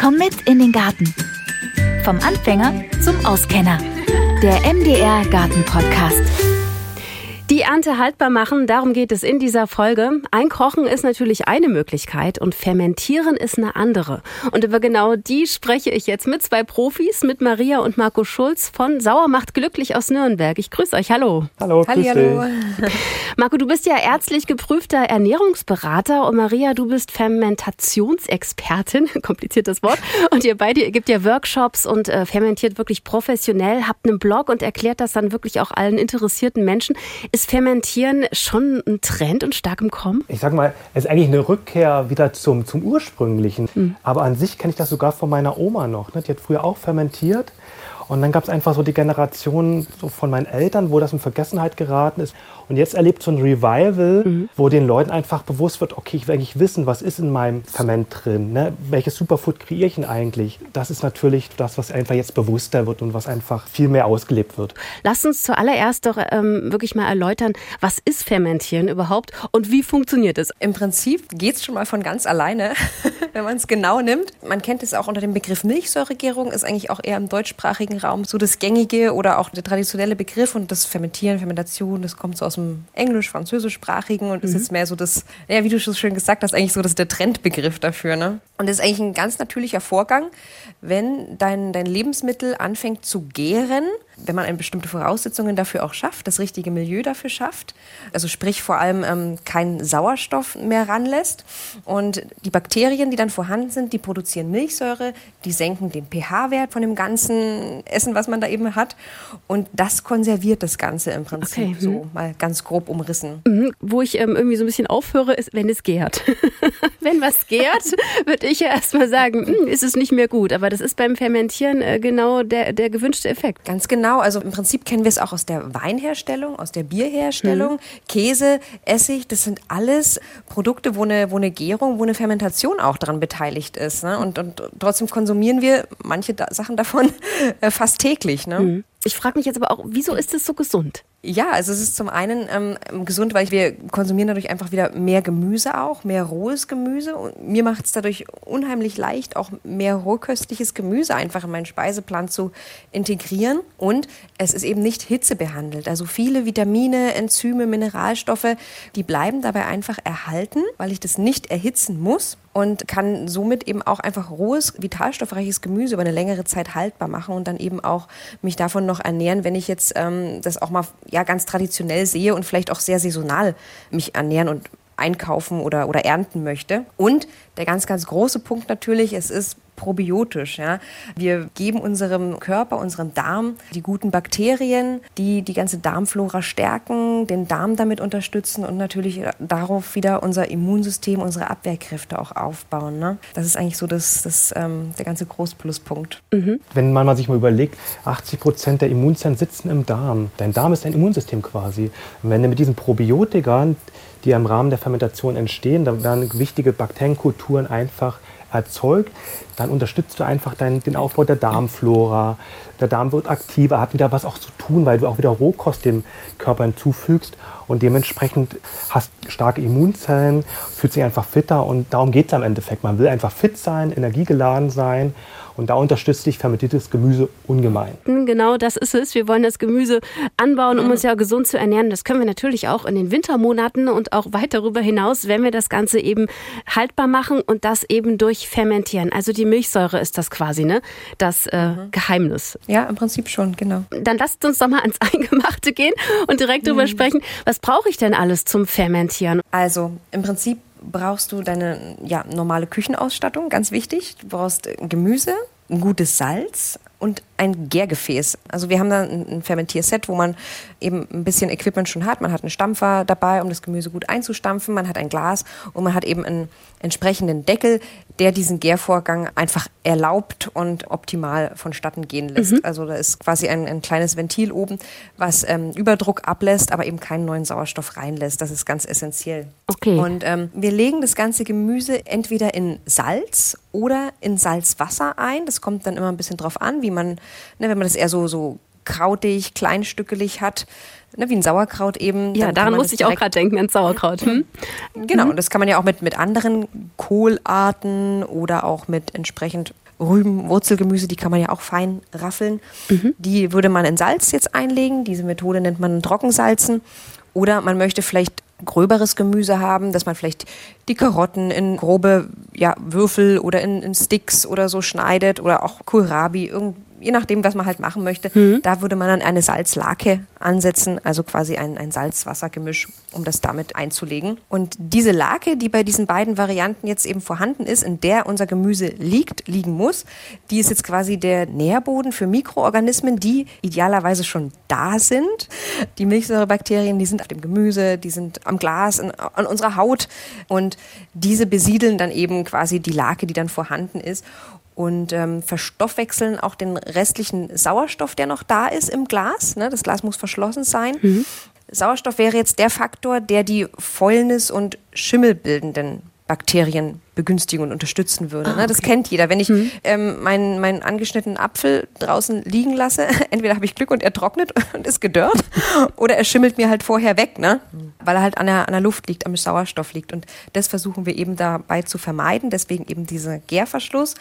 Komm mit in den Garten. Vom Anfänger zum Auskenner. Der MDR Garten Podcast. Die Ernte haltbar machen, darum geht es in dieser Folge. Einkochen ist natürlich eine Möglichkeit und fermentieren ist eine andere. Und über genau die spreche ich jetzt mit zwei Profis, mit Maria und Marco Schulz von Sauer macht glücklich aus Nürnberg. Ich grüße euch. Hallo. Hallo, grüß hallo. Marco, du bist ja ärztlich geprüfter Ernährungsberater und Maria, du bist Fermentationsexpertin, kompliziertes Wort. Und ihr beide, ihr gebt ja Workshops und äh, fermentiert wirklich professionell, habt einen Blog und erklärt das dann wirklich auch allen interessierten Menschen. Ist ist Fermentieren schon ein Trend und stark im Kommen? Ich sag mal, es ist eigentlich eine Rückkehr wieder zum, zum Ursprünglichen. Mhm. Aber an sich kenne ich das sogar von meiner Oma noch. Ne? Die hat früher auch fermentiert. Und dann gab es einfach so die Generation so von meinen Eltern, wo das in Vergessenheit geraten ist. Und jetzt erlebt so ein Revival, mhm. wo den Leuten einfach bewusst wird, okay, ich will eigentlich wissen, was ist in meinem Ferment drin, ne? welches Superfood kreiere ich denn eigentlich? Das ist natürlich das, was einfach jetzt bewusster wird und was einfach viel mehr ausgelebt wird. Lass uns zuallererst doch ähm, wirklich mal erläutern, was ist Fermentieren überhaupt und wie funktioniert es? Im Prinzip geht es schon mal von ganz alleine, wenn man es genau nimmt. Man kennt es auch unter dem Begriff Milchsäuregärung, ist eigentlich auch eher im deutschsprachigen Raum so das gängige oder auch der traditionelle Begriff und das Fermentieren, Fermentation, das kommt so aus dem englisch, französischsprachigen und mhm. ist jetzt mehr so das, ja, wie du schon schön gesagt hast, eigentlich so das ist der Trendbegriff dafür, ne? Und das ist eigentlich ein ganz natürlicher Vorgang, wenn dein, dein Lebensmittel anfängt zu gären, wenn man bestimmte Voraussetzungen dafür auch schafft, das richtige Milieu dafür schafft, also sprich vor allem ähm, keinen Sauerstoff mehr ranlässt und die Bakterien, die dann vorhanden sind, die produzieren Milchsäure, die senken den pH-Wert von dem ganzen Essen, was man da eben hat und das konserviert das Ganze im Prinzip okay. so mhm. mal ganz grob umrissen. Mhm. Wo ich ähm, irgendwie so ein bisschen aufhöre, ist, wenn es gärt. wenn was gärt, würde ich ja erstmal sagen, hm, ist es nicht mehr gut, aber das ist beim Fermentieren äh, genau der, der gewünschte Effekt. Ganz genau Genau, also im Prinzip kennen wir es auch aus der Weinherstellung, aus der Bierherstellung. Mhm. Käse, Essig, das sind alles Produkte, wo eine, wo eine Gärung, wo eine Fermentation auch daran beteiligt ist. Ne? Und, und trotzdem konsumieren wir manche da Sachen davon äh, fast täglich. Ne? Mhm. Ich frage mich jetzt aber auch, wieso ist es so gesund? Ja, also es ist zum einen ähm, gesund, weil wir konsumieren dadurch einfach wieder mehr Gemüse auch, mehr rohes Gemüse. Und mir macht es dadurch unheimlich leicht, auch mehr rohköstliches Gemüse einfach in meinen Speiseplan zu integrieren. Und es ist eben nicht hitzebehandelt. Also viele Vitamine, Enzyme, Mineralstoffe, die bleiben dabei einfach erhalten, weil ich das nicht erhitzen muss und kann somit eben auch einfach rohes, vitalstoffreiches Gemüse über eine längere Zeit haltbar machen und dann eben auch mich davon noch ernähren, wenn ich jetzt ähm, das auch mal ja ganz traditionell sehe und vielleicht auch sehr saisonal mich ernähren und einkaufen oder, oder ernten möchte. Und der ganz, ganz große Punkt natürlich, es ist probiotisch. Ja. Wir geben unserem Körper, unserem Darm die guten Bakterien, die die ganze Darmflora stärken, den Darm damit unterstützen und natürlich darauf wieder unser Immunsystem, unsere Abwehrkräfte auch aufbauen. Ne? Das ist eigentlich so das, das, ähm, der ganze Großpluspunkt. Mhm. Wenn man sich mal überlegt, 80 Prozent der Immunzellen sitzen im Darm. Dein Darm ist dein Immunsystem quasi. Und wenn du mit diesen Probiotika, die im Rahmen der Fermentation entstehen, da werden wichtige Bakterienkulturen einfach erzeugt, dann unterstützt du einfach dein, den Aufbau der Darmflora. Der Darm wird aktiver, hat wieder was auch zu tun, weil du auch wieder Rohkost dem Körper hinzufügst. Und dementsprechend hast starke Immunzellen, fühlt sich einfach fitter. Und darum geht es am Endeffekt. Man will einfach fit sein, energiegeladen sein und da unterstützt dich fermentiertes Gemüse ungemein. Genau, das ist es. Wir wollen das Gemüse anbauen, um uns ja gesund zu ernähren. Das können wir natürlich auch in den Wintermonaten und auch weit darüber hinaus, wenn wir das Ganze eben haltbar machen und das eben durch Fermentieren. Also die Milchsäure ist das quasi, ne? Das äh, mhm. Geheimnis. Ja, im Prinzip schon, genau. Dann lasst uns doch mal ans Eingemachte gehen und direkt mhm. drüber sprechen. Was brauche ich denn alles zum Fermentieren? Also im Prinzip brauchst du deine ja, normale Küchenausstattung, ganz wichtig. Du brauchst Gemüse, gutes Salz, und ein Gärgefäß. Also wir haben da ein Fermentierset, wo man eben ein bisschen Equipment schon hat. Man hat einen Stampfer dabei, um das Gemüse gut einzustampfen. Man hat ein Glas und man hat eben einen entsprechenden Deckel, der diesen Gärvorgang einfach erlaubt und optimal vonstatten gehen lässt. Mhm. Also da ist quasi ein, ein kleines Ventil oben, was ähm, Überdruck ablässt, aber eben keinen neuen Sauerstoff reinlässt. Das ist ganz essentiell. Okay. Und ähm, wir legen das ganze Gemüse entweder in Salz oder in Salzwasser ein. Das kommt dann immer ein bisschen drauf an, wie wie man, ne, wenn man das eher so, so krautig, kleinstückelig hat, ne, wie ein Sauerkraut eben. Ja, daran musste ich auch gerade denken, an Sauerkraut. Hm? Genau, mhm. und das kann man ja auch mit, mit anderen Kohlarten oder auch mit entsprechend Rüben, Wurzelgemüse, die kann man ja auch fein raffeln. Mhm. Die würde man in Salz jetzt einlegen. Diese Methode nennt man Trockensalzen. Oder man möchte vielleicht gröberes Gemüse haben, dass man vielleicht die Karotten in grobe ja, Würfel oder in, in Sticks oder so schneidet oder auch Kohlrabi, irgendwie je nachdem, was man halt machen möchte, mhm. da würde man dann eine Salzlake ansetzen, also quasi ein, ein Salz-Wasser-Gemisch, um das damit einzulegen. Und diese Lake, die bei diesen beiden Varianten jetzt eben vorhanden ist, in der unser Gemüse liegt, liegen muss, die ist jetzt quasi der Nährboden für Mikroorganismen, die idealerweise schon da sind. Die Milchsäurebakterien, die sind auf dem Gemüse, die sind am Glas, in, an unserer Haut und diese besiedeln dann eben quasi die Lake, die dann vorhanden ist und ähm, verstoffwechseln auch den restlichen Sauerstoff, der noch da ist im Glas. Ne? Das Glas muss verschlossen sein. Mhm. Sauerstoff wäre jetzt der Faktor, der die Fäulnis und schimmelbildenden Bakterien begünstigen und unterstützen würde. Ah, okay. Das kennt jeder. Wenn ich mhm. ähm, meinen, meinen angeschnittenen Apfel draußen liegen lasse, entweder habe ich Glück und er trocknet und ist gedörrt oder er schimmelt mir halt vorher weg, ne? weil er halt an der, an der Luft liegt, am Sauerstoff liegt. Und das versuchen wir eben dabei zu vermeiden. Deswegen eben dieser Gärverschluss.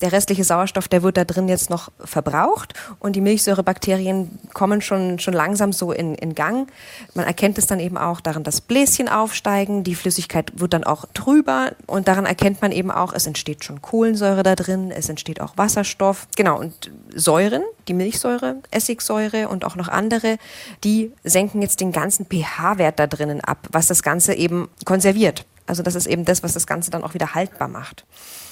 Der restliche Sauerstoff, der wird da drin jetzt noch verbraucht und die Milchsäurebakterien kommen schon, schon langsam so in, in Gang. Man erkennt es dann eben auch daran, dass Bläschen aufsteigen, die Flüssigkeit wird dann auch trüber und daran erkennt man eben auch, es entsteht schon Kohlensäure da drin, es entsteht auch Wasserstoff. Genau, und Säuren, die Milchsäure, Essigsäure und auch noch andere, die senken jetzt den ganzen pH-Wert da drinnen ab, was das Ganze eben konserviert. Also das ist eben das, was das Ganze dann auch wieder haltbar macht.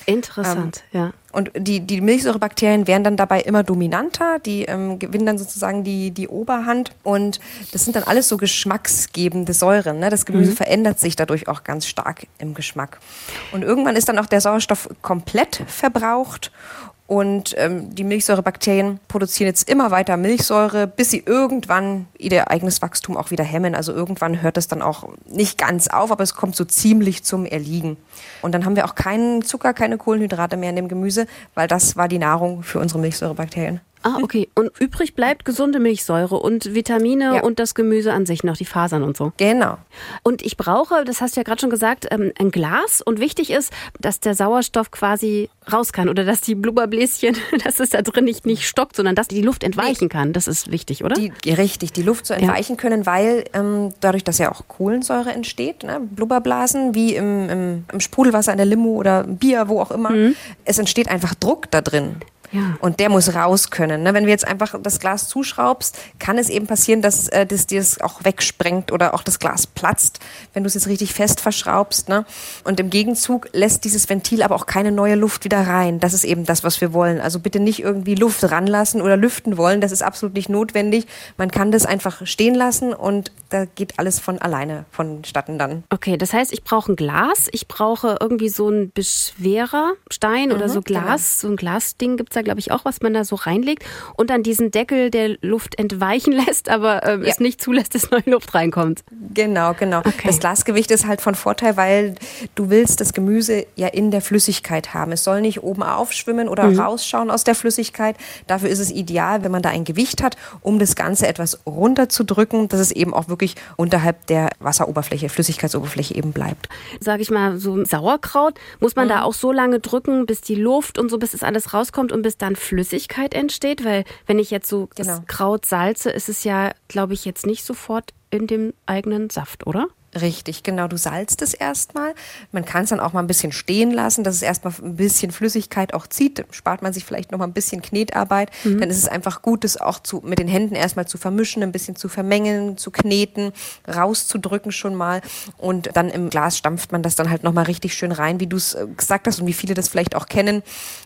Interessant, ähm, ja. Und die, die Milchsäurebakterien werden dann dabei immer dominanter, die ähm, gewinnen dann sozusagen die, die Oberhand und das sind dann alles so geschmacksgebende Säuren. Ne? Das Gemüse mhm. verändert sich dadurch auch ganz stark im Geschmack. Und irgendwann ist dann auch der Sauerstoff komplett verbraucht und ähm, die Milchsäurebakterien produzieren jetzt immer weiter Milchsäure, bis sie irgendwann ihr eigenes Wachstum auch wieder hemmen. Also irgendwann hört es dann auch nicht ganz auf, aber es kommt so ziemlich zum Erliegen. Und dann haben wir auch keinen Zucker, keine Kohlenhydrate mehr in dem Gemüse, weil das war die Nahrung für unsere Milchsäurebakterien. Ah, okay. Und übrig bleibt gesunde Milchsäure und Vitamine ja. und das Gemüse an sich noch, die Fasern und so. Genau. Und ich brauche, das hast du ja gerade schon gesagt, ähm, ein Glas. Und wichtig ist, dass der Sauerstoff quasi raus kann oder dass die Blubberbläschen, dass es da drin nicht, nicht stockt, sondern dass die Luft entweichen kann. Das ist wichtig, oder? Die, richtig, die Luft so entweichen ja. können, weil ähm, dadurch, dass ja auch Kohlensäure entsteht, ne, Blubberblasen, wie im, im, im Sprudelwasser in der Limo oder Bier, wo auch immer, mhm. es entsteht einfach Druck da drin. Ja. Und der muss raus können. Ne? Wenn wir jetzt einfach das Glas zuschraubst, kann es eben passieren, dass äh, das dir das auch wegsprengt oder auch das Glas platzt, wenn du es jetzt richtig fest verschraubst. Ne? Und im Gegenzug lässt dieses Ventil aber auch keine neue Luft wieder rein. Das ist eben das, was wir wollen. Also bitte nicht irgendwie Luft ranlassen oder lüften wollen. Das ist absolut nicht notwendig. Man kann das einfach stehen lassen und da geht alles von alleine vonstatten dann. Okay, das heißt, ich brauche ein Glas, ich brauche irgendwie so ein Beschwerer, Stein mhm, oder so Glas, genau. so ein Glasding gibt es da, glaube ich, auch, was man da so reinlegt. Und dann diesen Deckel, der Luft entweichen lässt, aber äh, ja. es nicht zulässt, dass neue Luft reinkommt. Genau, genau. Okay. Das Glasgewicht ist halt von Vorteil, weil du willst das Gemüse ja in der Flüssigkeit haben. Es soll nicht oben aufschwimmen oder mhm. rausschauen aus der Flüssigkeit. Dafür ist es ideal, wenn man da ein Gewicht hat, um das Ganze etwas runterzudrücken, dass es eben auch wirklich unterhalb der Wasseroberfläche, Flüssigkeitsoberfläche eben bleibt. Sag ich mal, so Sauerkraut, muss man mhm. da auch so lange drücken, bis die Luft und so, bis es alles rauskommt und bis dann Flüssigkeit entsteht? Weil wenn ich jetzt so genau. das Kraut salze, ist es ja, glaube ich, jetzt nicht sofort in dem eigenen Saft, oder? Richtig, genau. Du salzt es erstmal. Man kann es dann auch mal ein bisschen stehen lassen, dass es erstmal ein bisschen Flüssigkeit auch zieht. Dann spart man sich vielleicht noch mal ein bisschen Knetarbeit. Mhm. Dann ist es einfach gut, das auch zu, mit den Händen erstmal zu vermischen, ein bisschen zu vermengen, zu kneten, rauszudrücken schon mal. Und dann im Glas stampft man das dann halt noch mal richtig schön rein, wie du es äh, gesagt hast und wie viele das vielleicht auch kennen.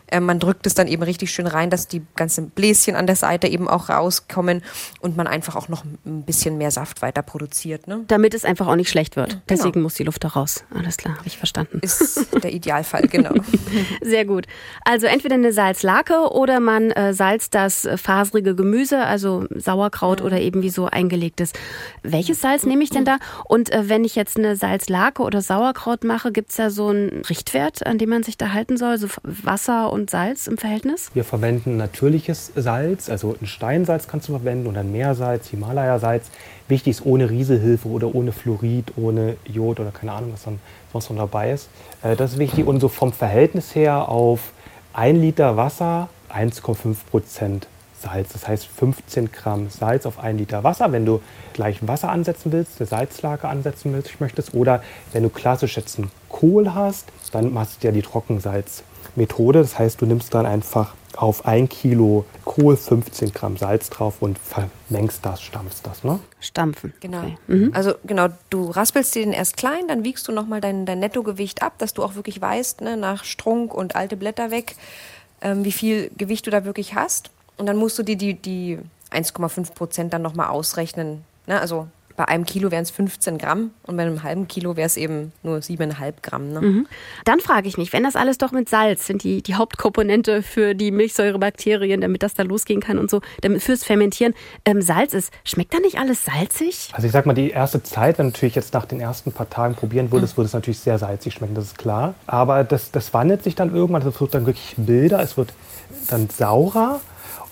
Äh, man drückt es dann eben richtig schön rein, dass die ganzen Bläschen an der Seite eben auch rauskommen und man einfach auch noch ein bisschen mehr Saft weiter produziert. Ne? Damit es einfach auch nicht schlecht wird. Genau. Deswegen muss die Luft da raus. Alles klar, habe ich verstanden. Ist der Idealfall, genau. Sehr gut. Also entweder eine Salzlake oder man äh, salzt das äh, faserige Gemüse, also Sauerkraut mhm. oder eben wie so eingelegtes. Welches Salz nehme ich denn da? Und äh, wenn ich jetzt eine Salzlake oder Sauerkraut mache, gibt es da so einen Richtwert, an dem man sich da halten soll? So Wasser und Salz im Verhältnis? Wir verwenden natürliches Salz, also ein Steinsalz kannst du verwenden oder ein Meersalz, Himalaya-Salz. Wichtig ist ohne Rieselhilfe oder ohne Fluorid, ohne Jod oder keine Ahnung, was dann sonst noch dabei ist. Äh, das ist wichtig. Und so vom Verhältnis her auf ein Liter Wasser 1,5 Prozent Salz. Das heißt 15 Gramm Salz auf ein Liter Wasser. Wenn du gleich Wasser ansetzen willst, eine Salzlake ansetzen willst, möchtest, oder wenn du klassisch jetzt einen Kohl hast, dann machst du ja die Trockensalzmethode. Das heißt, du nimmst dann einfach auf ein Kilo Kohl 15 Gramm Salz drauf und vermengst das, stampfst das, ne? Stampfen. Genau. Okay. Mhm. Also genau, du raspelst dir den erst klein, dann wiegst du nochmal dein, dein Nettogewicht ab, dass du auch wirklich weißt, ne, nach Strunk und alte Blätter weg, ähm, wie viel Gewicht du da wirklich hast. Und dann musst du dir die, die 1,5 Prozent dann nochmal ausrechnen. Ne? Also bei einem Kilo wären es 15 Gramm und bei einem halben Kilo wäre es eben nur 7,5 Gramm. Ne? Mhm. Dann frage ich mich, wenn das alles doch mit Salz sind, die, die Hauptkomponente für die Milchsäurebakterien, damit das da losgehen kann und so, damit fürs Fermentieren ähm, Salz ist, schmeckt da nicht alles salzig? Also ich sag mal, die erste Zeit, wenn du natürlich jetzt nach den ersten paar Tagen probieren würdest, würde es natürlich sehr salzig schmecken, das ist klar. Aber das, das wandelt sich dann irgendwann, es wird dann wirklich milder, es wird dann saurer.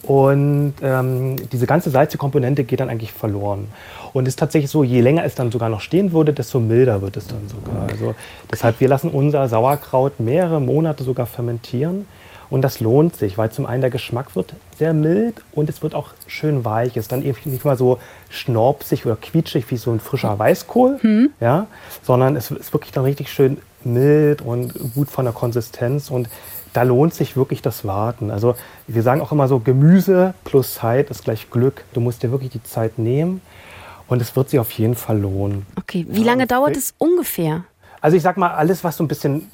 Und ähm, diese ganze salzige Komponente geht dann eigentlich verloren. Und es ist tatsächlich so, je länger es dann sogar noch stehen würde, desto milder wird es dann sogar. Also deshalb, wir lassen unser Sauerkraut mehrere Monate sogar fermentieren. Und das lohnt sich, weil zum einen der Geschmack wird sehr mild und es wird auch schön weich. Es ist dann eben nicht mal so schnorpsig oder quietschig wie so ein frischer Weißkohl, ja, sondern es ist wirklich dann richtig schön mild und gut von der Konsistenz. Und da lohnt sich wirklich das Warten. Also wir sagen auch immer so, Gemüse plus Zeit ist gleich Glück. Du musst dir wirklich die Zeit nehmen und es wird sich auf jeden Fall lohnen. Okay, wie lange dauert es ungefähr? Also ich sag mal, alles, was so ein bisschen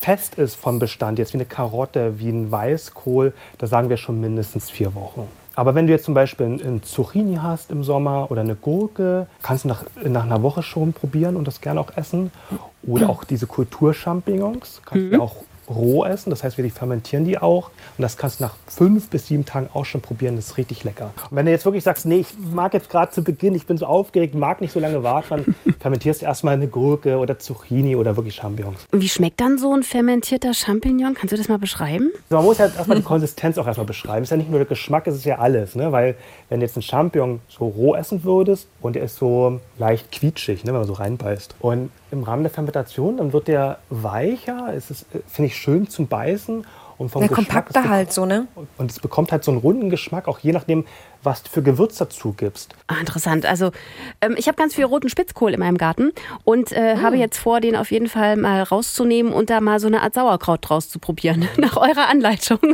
fest ist vom Bestand, jetzt wie eine Karotte, wie ein Weißkohl, da sagen wir schon mindestens vier Wochen. Aber wenn du jetzt zum Beispiel ein Zucchini hast im Sommer oder eine Gurke, kannst du nach, nach einer Woche schon probieren und das gerne auch essen. Oder auch diese Kulturchampignons, kannst du auch roh essen. Das heißt, wir fermentieren die auch. Und das kannst du nach fünf bis sieben Tagen auch schon probieren. Das ist richtig lecker. Und wenn du jetzt wirklich sagst, nee, ich mag jetzt gerade zu Beginn, ich bin so aufgeregt, mag nicht so lange warten, dann fermentierst du erstmal eine Gurke oder Zucchini oder wirklich Champignons. Und wie schmeckt dann so ein fermentierter Champignon? Kannst du das mal beschreiben? Man muss ja erstmal die Konsistenz auch erstmal beschreiben. Es ist ja nicht nur der Geschmack, es ist ja alles. Ne? Weil wenn du jetzt einen Champignon so roh essen würdest und der ist so leicht quietschig, ne, wenn man so reinbeißt. Und im Rahmen der Fermentation, dann wird der weicher. Es ist, äh, finde ich, schön zum Beißen. Und vom Ja, Geschmack, kompakter halt so, ne? Und es bekommt halt so einen runden Geschmack, auch je nachdem, was du für Gewürz dazu gibst. Ah, interessant. Also ähm, ich habe ganz viel roten Spitzkohl in meinem Garten und äh, habe jetzt vor, den auf jeden Fall mal rauszunehmen und da mal so eine Art Sauerkraut draus zu probieren, nach eurer Anleitung.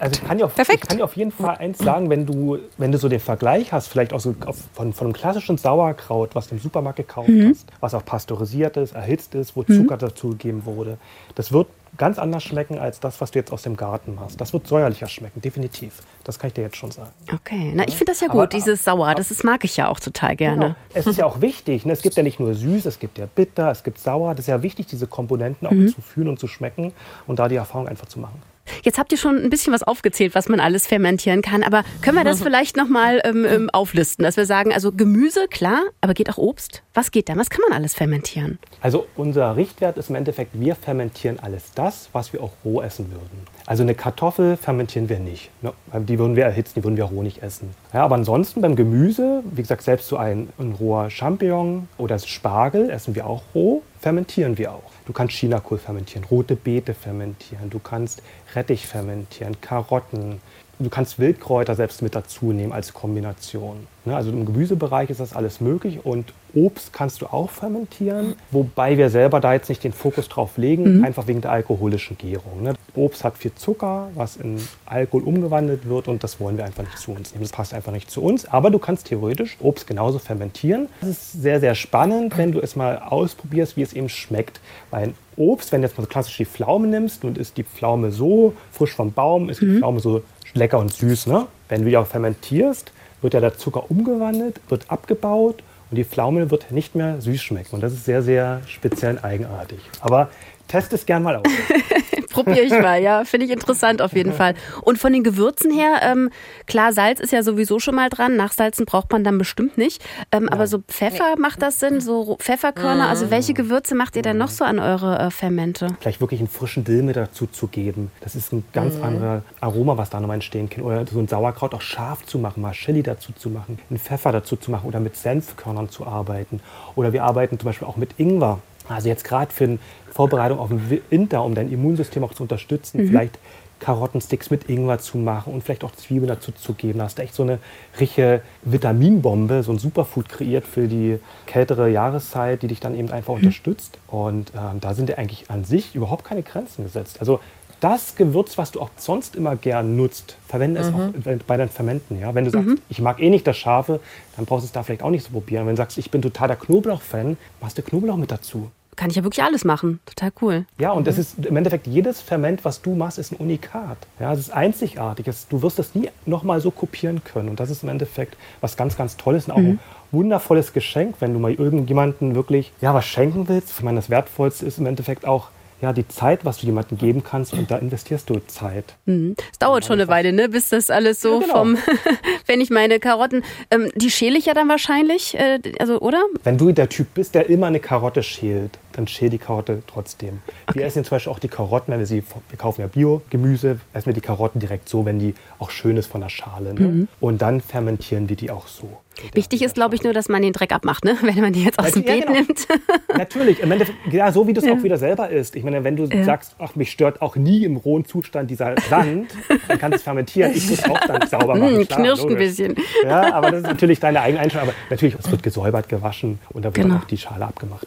Also ich kann dir auf, Perfekt. Ich kann dir auf jeden Fall eins sagen, wenn du, wenn du so den Vergleich hast, vielleicht auch so auf, von, von einem klassischen Sauerkraut, was du im Supermarkt gekauft hast, was auch pasteurisiert ist, erhitzt ist, wo Zucker dazu gegeben wurde, das wird ganz anders schmecken als das, was du jetzt aus dem Garten hast. Das wird säuerlicher schmecken, definitiv. Das kann ich dir jetzt schon sagen. Okay, na ich finde das ja Aber- gut, dieses Sauer, das ist, mag ich ja auch total gerne. Genau. Es ist ja auch wichtig. Ne? Es gibt ja nicht nur süß, es gibt ja bitter, es gibt sauer. Das ist ja wichtig, diese Komponenten auch Mhm. zu fühlen und zu schmecken und da die Erfahrung einfach zu machen. Jetzt habt ihr schon ein bisschen was aufgezählt, was man alles fermentieren kann, aber können wir das vielleicht nochmal ähm, ähm, auflisten, dass wir sagen, also Gemüse, klar, aber geht auch Obst? Was geht da? Was kann man alles fermentieren? Also unser Richtwert ist im Endeffekt, wir fermentieren alles das, was wir auch roh essen würden. Also eine Kartoffel fermentieren wir nicht. Ne? Weil Die würden wir erhitzen, die würden wir roh nicht essen. Ja, aber ansonsten beim Gemüse, wie gesagt, selbst so ein, ein roher Champignon oder Spargel essen wir auch roh, fermentieren wir auch. Du kannst Chinakohl fermentieren, rote Beete fermentieren, du kannst Rettich fermentieren, Karotten. Du kannst Wildkräuter selbst mit dazu nehmen als Kombination. Ne, Also im Gemüsebereich ist das alles möglich und Obst kannst du auch fermentieren, wobei wir selber da jetzt nicht den Fokus drauf legen, einfach wegen der alkoholischen Gärung. Obst hat viel Zucker, was in Alkohol umgewandelt wird und das wollen wir einfach nicht zu uns nehmen. Das passt einfach nicht zu uns, aber du kannst theoretisch Obst genauso fermentieren. Das ist sehr, sehr spannend, wenn du es mal ausprobierst, wie es eben schmeckt. Weil ein Obst, wenn du jetzt mal so klassisch die Pflaume nimmst und ist die Pflaume so frisch vom Baum, ist die Pflaume so lecker und süß. Ne? Wenn du die auch fermentierst, wird ja der Zucker umgewandelt, wird abgebaut und die Pflaume wird nicht mehr süß schmecken. Und das ist sehr, sehr speziell und eigenartig. Aber test es gern mal aus. Probiere ich mal, ja. Finde ich interessant auf jeden Fall. Und von den Gewürzen her, ähm, klar, Salz ist ja sowieso schon mal dran. Nachsalzen braucht man dann bestimmt nicht. Ähm, Aber so Pfeffer macht das Sinn, so Pfefferkörner. Also welche Gewürze macht ihr denn noch so an eure äh, Fermente? Vielleicht wirklich einen frischen Dill mit dazu zu geben. Das ist ein ganz anderer Aroma, was da nochmal entstehen kann. Oder so ein Sauerkraut auch scharf zu machen, mal Chili dazu zu machen, einen Pfeffer dazu zu machen oder mit Senfkörnern zu arbeiten. Oder wir arbeiten zum Beispiel auch mit Ingwer. Also jetzt gerade für eine Vorbereitung auf den Winter, um dein Immunsystem auch zu unterstützen, vielleicht Karottensticks mit Ingwer zu machen und vielleicht auch Zwiebeln dazu zu geben. Da hast du echt so eine richtige Vitaminbombe, so ein Superfood kreiert für die kältere Jahreszeit, die dich dann eben einfach mhm. unterstützt. Und ähm, da sind ja eigentlich an sich überhaupt keine Grenzen gesetzt. Also das Gewürz, was du auch sonst immer gern nutzt, verwende es mhm. auch bei deinen Fermenten. Ja? Wenn du sagst, mhm. ich mag eh nicht das Scharfe, dann brauchst du es da vielleicht auch nicht so probieren. Wenn du sagst, ich bin total der Knoblauch-Fan, machst du Knoblauch mit dazu kann ich ja wirklich alles machen. Total cool. Ja, und mhm. das ist im Endeffekt jedes Ferment, was du machst, ist ein Unikat. Ja, es ist einzigartig. Du wirst das nie nochmal so kopieren können. Und das ist im Endeffekt was ganz, ganz Tolles und auch mhm. ein wundervolles Geschenk, wenn du mal irgendjemanden wirklich ja, was schenken willst. Ich meine, das Wertvollste ist im Endeffekt auch ja, die Zeit, was du jemandem geben kannst und da investierst du Zeit. Mhm. Es dauert schon eine Weile, ne, bis das alles so ja, genau. vom, wenn ich meine Karotten, ähm, die schäle ich ja dann wahrscheinlich, äh, also oder? Wenn du der Typ bist, der immer eine Karotte schält, dann schäl die Karotte trotzdem. Okay. Wir essen zum Beispiel auch die Karotten, wenn wir sie, wir kaufen ja Bio-Gemüse, essen wir die Karotten direkt so, wenn die auch schön ist von der Schale. Ne? Mhm. Und dann fermentieren wir die auch so. Wichtig ist, glaube ich, nur, dass man den Dreck abmacht, ne? wenn man die jetzt aus dem ja, Beet genau. nimmt. Natürlich, im Endeffekt, ja, so wie du es ja. auch wieder selber isst. Ich meine, wenn du ja. sagst, ach, mich stört auch nie im rohen Zustand dieser Sand, dann kannst du es fermentieren. Ich muss auch dann sauber machen. Hm, knirscht ein bisschen. Ja, aber das ist natürlich deine eigene Einstellung. Aber natürlich, es wird gesäubert, gewaschen und da wird genau. auch die Schale abgemacht.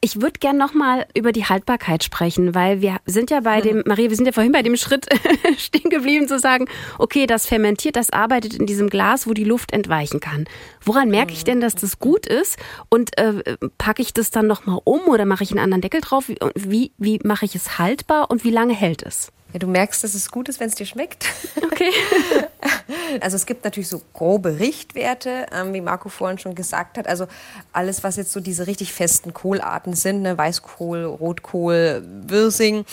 Ich würde gerne nochmal über die Haltbarkeit sprechen, weil wir sind ja bei dem, Maria, wir sind ja vorhin bei dem Schritt stehen geblieben zu sagen, okay, das fermentiert, das arbeitet in diesem Glas, wo die Luft entweichen kann. Woran merke ich denn, dass das gut ist? Und äh, packe ich das dann nochmal um oder mache ich einen anderen Deckel drauf? Wie, wie mache ich es haltbar und wie lange hält es? Ja, du merkst, dass es gut ist, wenn es dir schmeckt. Okay. Also es gibt natürlich so grobe Richtwerte, ähm, wie Marco vorhin schon gesagt hat. Also alles, was jetzt so diese richtig festen Kohlarten sind, ne? Weißkohl, Rotkohl, Wirsing,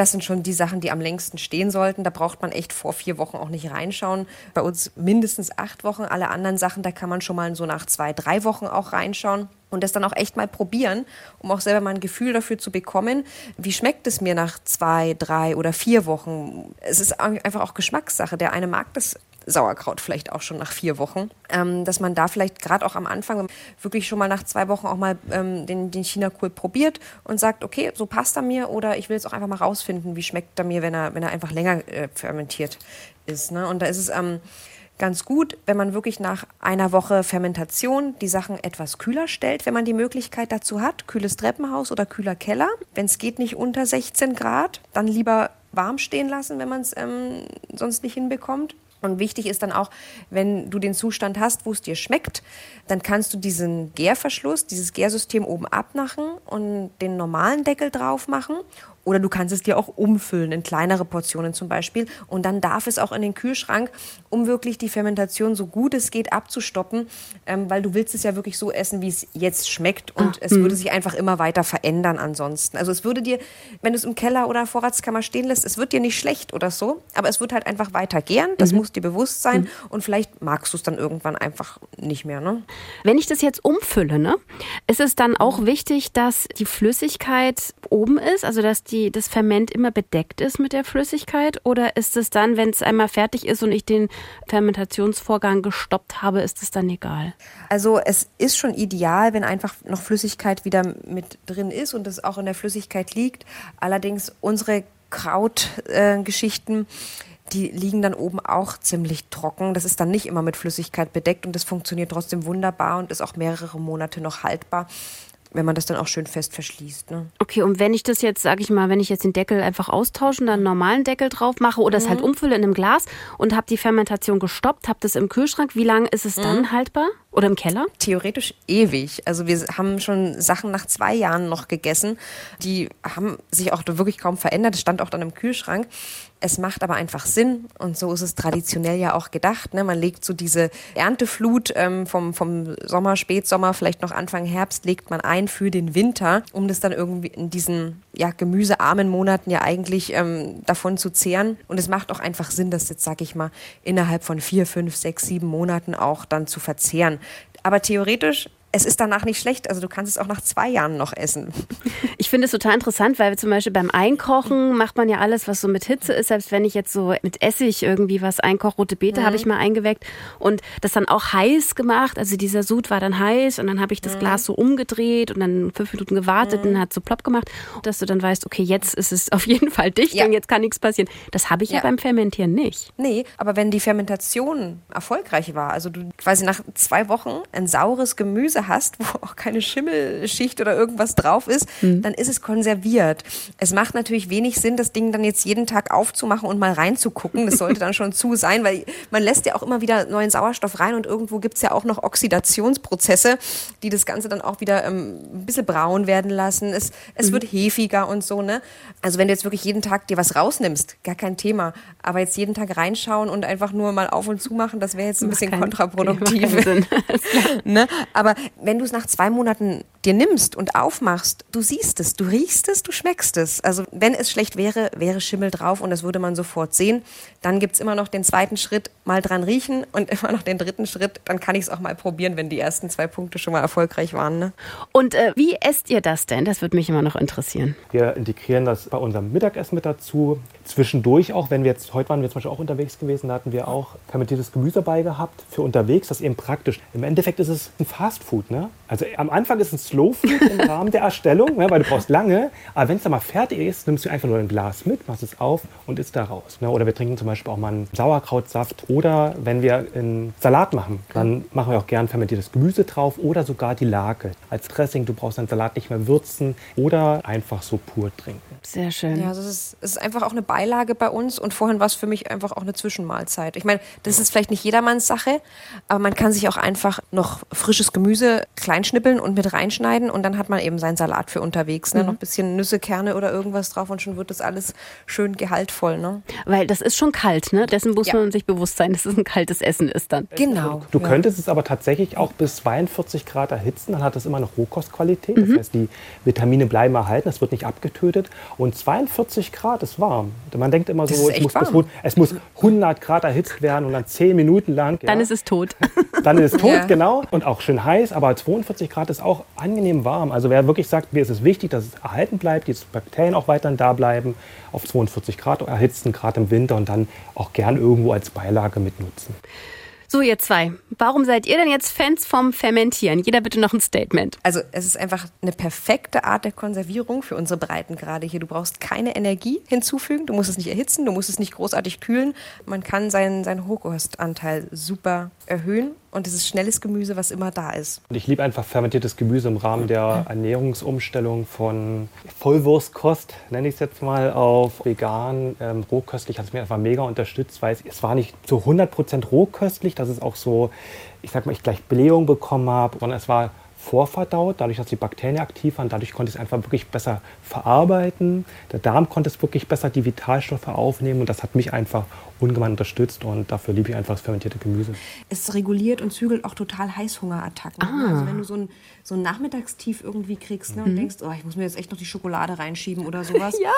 das sind schon die Sachen, die am längsten stehen sollten. Da braucht man echt vor vier Wochen auch nicht reinschauen. Bei uns mindestens acht Wochen. Alle anderen Sachen, da kann man schon mal so nach zwei, drei Wochen auch reinschauen und das dann auch echt mal probieren, um auch selber mal ein Gefühl dafür zu bekommen, wie schmeckt es mir nach zwei, drei oder vier Wochen. Es ist einfach auch Geschmackssache. Der eine mag das Sauerkraut vielleicht auch schon nach vier Wochen, ähm, dass man da vielleicht gerade auch am Anfang wirklich schon mal nach zwei Wochen auch mal ähm, den, den China-Kohl probiert und sagt, okay, so passt er mir oder ich will jetzt auch einfach mal rausfinden, wie schmeckt er mir, wenn er, wenn er einfach länger äh, fermentiert ist. Ne? Und da ist es ähm, ganz gut, wenn man wirklich nach einer Woche Fermentation die Sachen etwas kühler stellt, wenn man die Möglichkeit dazu hat. Kühles Treppenhaus oder kühler Keller. Wenn es geht nicht unter 16 Grad, dann lieber warm stehen lassen, wenn man es ähm, sonst nicht hinbekommt. Und wichtig ist dann auch, wenn du den Zustand hast, wo es dir schmeckt, dann kannst du diesen Gärverschluss, dieses Gärsystem oben abmachen und den normalen Deckel drauf machen oder du kannst es dir auch umfüllen in kleinere Portionen zum Beispiel. Und dann darf es auch in den Kühlschrank, um wirklich die Fermentation so gut es geht abzustoppen, ähm, weil du willst es ja wirklich so essen, wie es jetzt schmeckt. Und ah, es mh. würde sich einfach immer weiter verändern ansonsten. Also es würde dir, wenn du es im Keller oder Vorratskammer stehen lässt, es wird dir nicht schlecht oder so, aber es wird halt einfach weiter gären. Das mhm. muss dir bewusst sein. Mhm. Und vielleicht magst du es dann irgendwann einfach nicht mehr. Ne? Wenn ich das jetzt umfülle, ne, ist es dann auch wichtig, dass die Flüssigkeit oben ist, also dass die, das Ferment immer bedeckt ist mit der Flüssigkeit? Oder ist es dann, wenn es einmal fertig ist und ich den Fermentationsvorgang gestoppt habe, ist es dann egal? Also es ist schon ideal, wenn einfach noch Flüssigkeit wieder mit drin ist und es auch in der Flüssigkeit liegt. Allerdings unsere Krautgeschichten, äh, die liegen dann oben auch ziemlich trocken. Das ist dann nicht immer mit Flüssigkeit bedeckt und das funktioniert trotzdem wunderbar und ist auch mehrere Monate noch haltbar wenn man das dann auch schön fest verschließt. Ne? Okay, und wenn ich das jetzt, sage ich mal, wenn ich jetzt den Deckel einfach austausche und dann einen normalen Deckel drauf mache oder mhm. es halt umfülle in einem Glas und habe die Fermentation gestoppt, habe das im Kühlschrank, wie lange ist es mhm. dann haltbar? Oder im Keller? Theoretisch ewig. Also wir haben schon Sachen nach zwei Jahren noch gegessen. Die haben sich auch wirklich kaum verändert. Es stand auch dann im Kühlschrank. Es macht aber einfach Sinn und so ist es traditionell ja auch gedacht. Ne? Man legt so diese Ernteflut ähm, vom, vom Sommer, Spätsommer, vielleicht noch Anfang Herbst, legt man ein für den Winter, um das dann irgendwie in diesen ja, gemüsearmen Monaten ja eigentlich ähm, davon zu zehren. Und es macht auch einfach Sinn, das jetzt, sag ich mal, innerhalb von vier, fünf, sechs, sieben Monaten auch dann zu verzehren. Aber theoretisch es ist danach nicht schlecht. Also du kannst es auch nach zwei Jahren noch essen. Ich finde es total interessant, weil zum Beispiel beim Einkochen macht man ja alles, was so mit Hitze ist. Selbst wenn ich jetzt so mit Essig irgendwie was einkoche, rote Beete mhm. habe ich mal eingeweckt und das dann auch heiß gemacht. Also dieser Sud war dann heiß und dann habe ich das mhm. Glas so umgedreht und dann fünf Minuten gewartet mhm. und hat so plopp gemacht, dass du dann weißt, okay, jetzt ist es auf jeden Fall dicht ja. und jetzt kann nichts passieren. Das habe ich ja. ja beim Fermentieren nicht. Nee, aber wenn die Fermentation erfolgreich war, also du quasi nach zwei Wochen ein saures Gemüse hast, wo auch keine Schimmelschicht oder irgendwas drauf ist, mhm. dann ist es konserviert. Es macht natürlich wenig Sinn, das Ding dann jetzt jeden Tag aufzumachen und mal reinzugucken. Das sollte dann schon zu sein, weil man lässt ja auch immer wieder neuen Sauerstoff rein und irgendwo gibt es ja auch noch Oxidationsprozesse, die das Ganze dann auch wieder ähm, ein bisschen braun werden lassen. Es, es mhm. wird hefiger und so. Ne? Also wenn du jetzt wirklich jeden Tag dir was rausnimmst, gar kein Thema. Aber jetzt jeden Tag reinschauen und einfach nur mal auf und zu machen, das wäre jetzt ein bisschen kontraproduktiv. ne? Aber wenn du es nach zwei Monaten dir nimmst und aufmachst, du siehst es, du riechst es, du schmeckst es. Also wenn es schlecht wäre, wäre Schimmel drauf und das würde man sofort sehen. Dann gibt es immer noch den zweiten Schritt, mal dran riechen und immer noch den dritten Schritt, dann kann ich es auch mal probieren, wenn die ersten zwei Punkte schon mal erfolgreich waren. Ne? Und äh, wie esst ihr das denn? Das würde mich immer noch interessieren. Wir integrieren das bei unserem Mittagessen mit dazu. Zwischendurch auch, wenn wir jetzt, heute waren wir zum Beispiel auch unterwegs gewesen, da hatten wir auch fermentiertes Gemüse bei gehabt für unterwegs. Das ist eben praktisch. Im Endeffekt ist es ein Fastfood. Ne? Also am Anfang ist es ein Slow Food im Rahmen der Erstellung, ne, weil du brauchst lange. Aber wenn es dann mal fertig ist, nimmst du einfach nur ein Glas mit, machst es auf und isst da raus. Ne? Oder wir trinken zum Beispiel auch mal einen Sauerkrautsaft. Oder wenn wir einen Salat machen, dann machen wir auch gern fermentiertes Gemüse drauf oder sogar die Lake als Dressing. Du brauchst deinen Salat nicht mehr würzen oder einfach so pur trinken. Sehr schön. Ja, also es ist, es ist einfach auch eine Beilage bei uns und vorhin war es für mich einfach auch eine Zwischenmahlzeit. Ich meine, das ist vielleicht nicht jedermanns Sache, aber man kann sich auch einfach noch frisches Gemüse kleinschnippeln und mit reinschneiden und dann hat man eben seinen Salat für unterwegs. Ne? Mhm. Noch ein bisschen Nüsse, Kerne oder irgendwas drauf und schon wird das alles schön gehaltvoll. Ne? Weil das ist schon kalt, ne? Dessen muss ja. man sich bewusst sein, dass es ein kaltes Essen ist dann. Genau. Du, du ja. könntest es aber tatsächlich auch bis 42 Grad erhitzen, dann hat es immer noch Rohkostqualität. Mhm. Das heißt, die Vitamine bleiben erhalten, es wird nicht abgetötet. Und 42 Grad ist warm. Man denkt immer so, es muss, bis, es muss, 100 Grad erhitzt werden und dann 10 Minuten lang. Dann ja. ist es tot. Dann ist es tot, ja. genau. Und auch schön heiß, aber 42 Grad ist auch angenehm warm. Also wer wirklich sagt, mir ist es wichtig, dass es erhalten bleibt, die Bakterien auch weiterhin da bleiben, auf 42 Grad erhitzen, gerade im Winter und dann auch gern irgendwo als Beilage mitnutzen. So, ihr zwei, warum seid ihr denn jetzt Fans vom Fermentieren? Jeder bitte noch ein Statement. Also, es ist einfach eine perfekte Art der Konservierung für unsere Breiten gerade hier. Du brauchst keine Energie hinzufügen, du musst es nicht erhitzen, du musst es nicht großartig kühlen. Man kann seinen, seinen Hochkostanteil super erhöhen und es ist schnelles Gemüse, was immer da ist. Und ich liebe einfach fermentiertes Gemüse im Rahmen der Ernährungsumstellung von Vollwurstkost, nenne ich es jetzt mal, auf vegan, ähm, rohköstlich. Hat es mir einfach mega unterstützt, weil es, es war nicht zu 100% rohköstlich, dass es auch so, ich sag mal, ich gleich Blähung bekommen habe, sondern es war vorverdaut, dadurch, dass die Bakterien aktiv waren. Dadurch konnte ich es einfach wirklich besser verarbeiten. Der Darm konnte es wirklich besser die Vitalstoffe aufnehmen und das hat mich einfach ungemein unterstützt und dafür liebe ich einfach das fermentierte Gemüse. Es reguliert und zügelt auch total Heißhungerattacken. Ah. Also wenn du so ein, so ein Nachmittagstief irgendwie kriegst ne, und mhm. denkst, oh, ich muss mir jetzt echt noch die Schokolade reinschieben oder sowas. ja.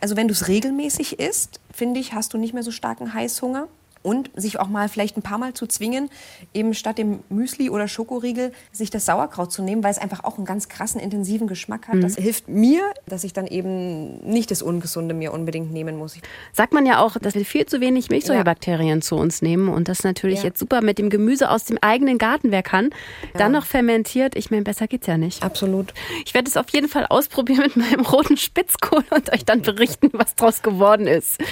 Also wenn du es regelmäßig isst, finde ich, hast du nicht mehr so starken Heißhunger und sich auch mal vielleicht ein paar Mal zu zwingen, eben statt dem Müsli oder Schokoriegel sich das Sauerkraut zu nehmen, weil es einfach auch einen ganz krassen, intensiven Geschmack hat. Mhm. Das hilft mir, dass ich dann eben nicht das Ungesunde mir unbedingt nehmen muss. Sagt man ja auch, dass wir viel zu wenig Milchsäurebakterien ja. zu uns nehmen und das natürlich ja. jetzt super mit dem Gemüse aus dem eigenen Garten, wer kann, ja. dann noch fermentiert. Ich meine, besser geht's ja nicht. Absolut. Ich werde es auf jeden Fall ausprobieren mit meinem roten Spitzkohl und euch dann berichten, was draus geworden ist.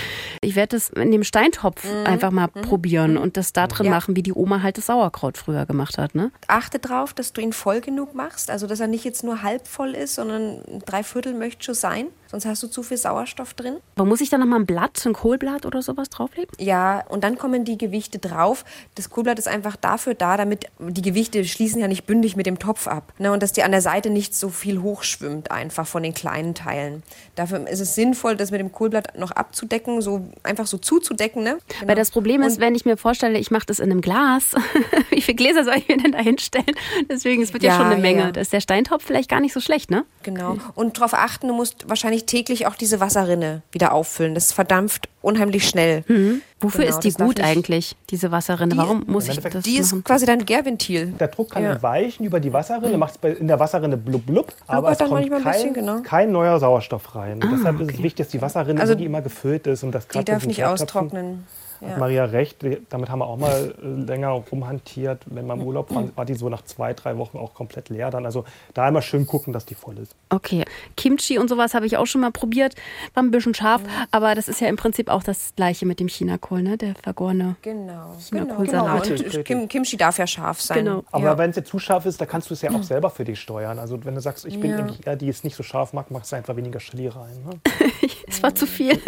Ich werde es in dem Steintopf mhm. einfach mal mal mhm. probieren und das da drin ja. machen, wie die Oma halt das Sauerkraut früher gemacht hat. Ne? Achte darauf, dass du ihn voll genug machst, also dass er nicht jetzt nur halb voll ist, sondern drei Viertel möchte schon sein. Sonst hast du zu viel Sauerstoff drin. Aber muss ich da nochmal ein Blatt, ein Kohlblatt oder sowas drauflegen? Ja, und dann kommen die Gewichte drauf. Das Kohlblatt ist einfach dafür da, damit die Gewichte schließen ja nicht bündig mit dem Topf ab. Ne? Und dass die an der Seite nicht so viel hochschwimmt, einfach von den kleinen Teilen. Dafür ist es sinnvoll, das mit dem Kohlblatt noch abzudecken, so einfach so zuzudecken. Ne? Genau. Weil das Problem ist, wenn ich mir vorstelle, ich mache das in einem Glas, wie viele Gläser soll ich mir denn da hinstellen? Deswegen, es wird ja, ja schon eine Menge. Ja. Da ist der Steintopf vielleicht gar nicht so schlecht, ne? Genau. Und darauf achten, du musst wahrscheinlich eigentlich täglich auch diese Wasserrinne wieder auffüllen. Das verdampft unheimlich schnell. Mhm. Wofür Genau, ist die gut eigentlich, diese Wasserrinne? Die- Warum muss ich das Die machen? ist quasi dein Gärventil. Der Druck kann Ja. weichen über die Wasserrinne, macht in der Wasserrinne blub blub, aber es dann kommt kein, bisschen, genau. kein neuer Sauerstoff rein. Und deshalb ist es wichtig, dass die Wasserrinne Also wirklich immer gefüllt ist und das Die darf nicht Kehrtöpfen- austrocknen. Hat Ja. Maria recht, damit haben wir auch mal äh, länger rumhantiert. Wenn wir im Urlaub waren, war die so nach zwei, drei Wochen auch komplett leer dann. Also da immer schön gucken, dass die voll ist. Okay, Kimchi und sowas habe ich auch schon mal probiert. War ein bisschen scharf, aber das ist ja im Prinzip auch das gleiche mit dem Chinakohl, ne? Der vergorene. Genau, Ja, genau, cool, genau. Und Kim, Kimchi darf ja scharf sein. Genau. Aber ja. wenn es dir zu scharf ist, da kannst du es ja auch selber für dich steuern. Also wenn du sagst, ich bin Ja. eigentlich eher die, die es nicht so scharf mag, machst du einfach weniger Chili rein. Ne? Es war zu viel.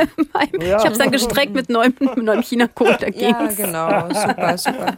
Ja. Ich habe es dann gestreckt mit neuem, mit neuem Chinakohl dagegen. Ja, genau, super, super.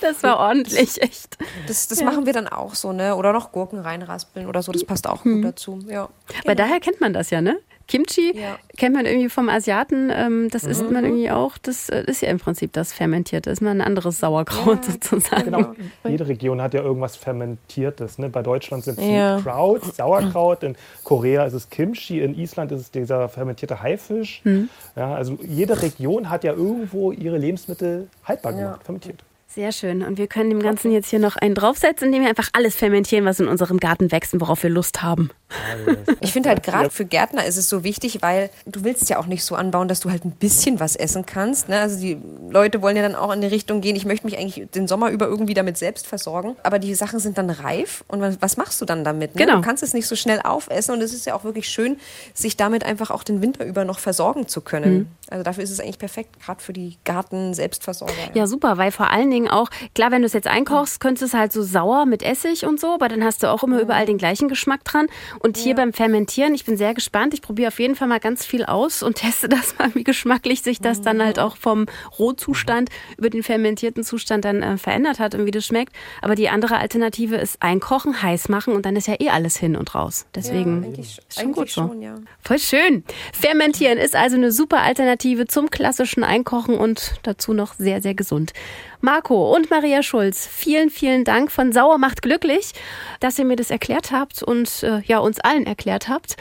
Das war ordentlich, echt. Das, das machen wir dann auch so, ne? Oder noch Gurken reinraspeln oder so, das passt auch Hm. gut dazu. Ja. Weil daher kennt man das ja, ne? Kimchi Ja. kennt man irgendwie vom Asiaten, ähm, das isst man irgendwie auch, das äh, ist ja im Prinzip das Fermentierte, ist mal ein anderes Sauerkraut sozusagen. Genau. Jede Region hat ja irgendwas Fermentiertes. Ne? Bei Deutschland sind es Ja. Kraut, Sauerkraut, in Korea ist es Kimchi, in Island ist es dieser fermentierte Haifisch. Hm. Ja, also jede Region hat ja irgendwo ihre Lebensmittel haltbar gemacht, fermentiert. Sehr schön. Und wir können dem Ganzen jetzt hier noch einen draufsetzen, indem wir einfach alles fermentieren, was in unserem Garten wächst und worauf wir Lust haben. Ich finde halt gerade für Gärtner ist es so wichtig, weil du willst ja auch nicht so anbauen, dass du halt ein bisschen was essen kannst. Ne? Also die Leute wollen ja dann auch in die Richtung gehen, ich möchte mich eigentlich den Sommer über irgendwie damit selbst versorgen. Aber die Sachen sind dann reif und was, machst du dann damit? Ne? Genau. Du kannst es nicht so schnell aufessen und es ist ja auch wirklich schön, sich damit einfach auch den Winter über noch versorgen zu können. Also dafür ist es eigentlich perfekt, gerade für die Garten-Selbstversorger. Ja, super, weil vor allen Dingen auch, klar, wenn du es jetzt einkochst, könntest du es halt so sauer mit Essig und so, aber dann hast du auch immer überall den gleichen Geschmack dran. Und hier beim Fermentieren, ich bin sehr gespannt, ich probiere auf jeden Fall mal ganz viel aus und teste das mal, wie geschmacklich sich das dann halt auch vom Rohzustand über den fermentierten Zustand dann äh, verändert hat und wie das schmeckt. Aber die andere Alternative ist einkochen, heiß machen und dann ist ja eh alles hin und raus. Deswegen ja, eigentlich, ist schon gut so. schon, ja. Voll schön. Fermentieren ist also eine super Alternative zum klassischen Einkochen und dazu noch sehr, sehr gesund. Marco und Maria Schulz, vielen, vielen Dank von Sauer macht glücklich, dass ihr mir das erklärt habt und äh, ja, uns allen erklärt habt.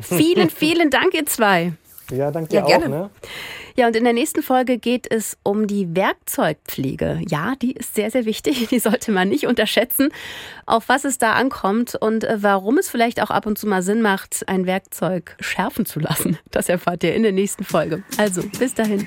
Vielen, vielen Dank, ihr zwei. Ja, danke dir Ja, auch. gerne. Ne? Ja, und in der nächsten Folge geht es um die Werkzeugpflege. Ja, die ist sehr, sehr wichtig. Die sollte man nicht unterschätzen, auf was es da ankommt und äh, warum es vielleicht auch ab und zu mal Sinn macht, ein Werkzeug schärfen zu lassen. Das erfahrt ihr in der nächsten Folge. Also, bis dahin.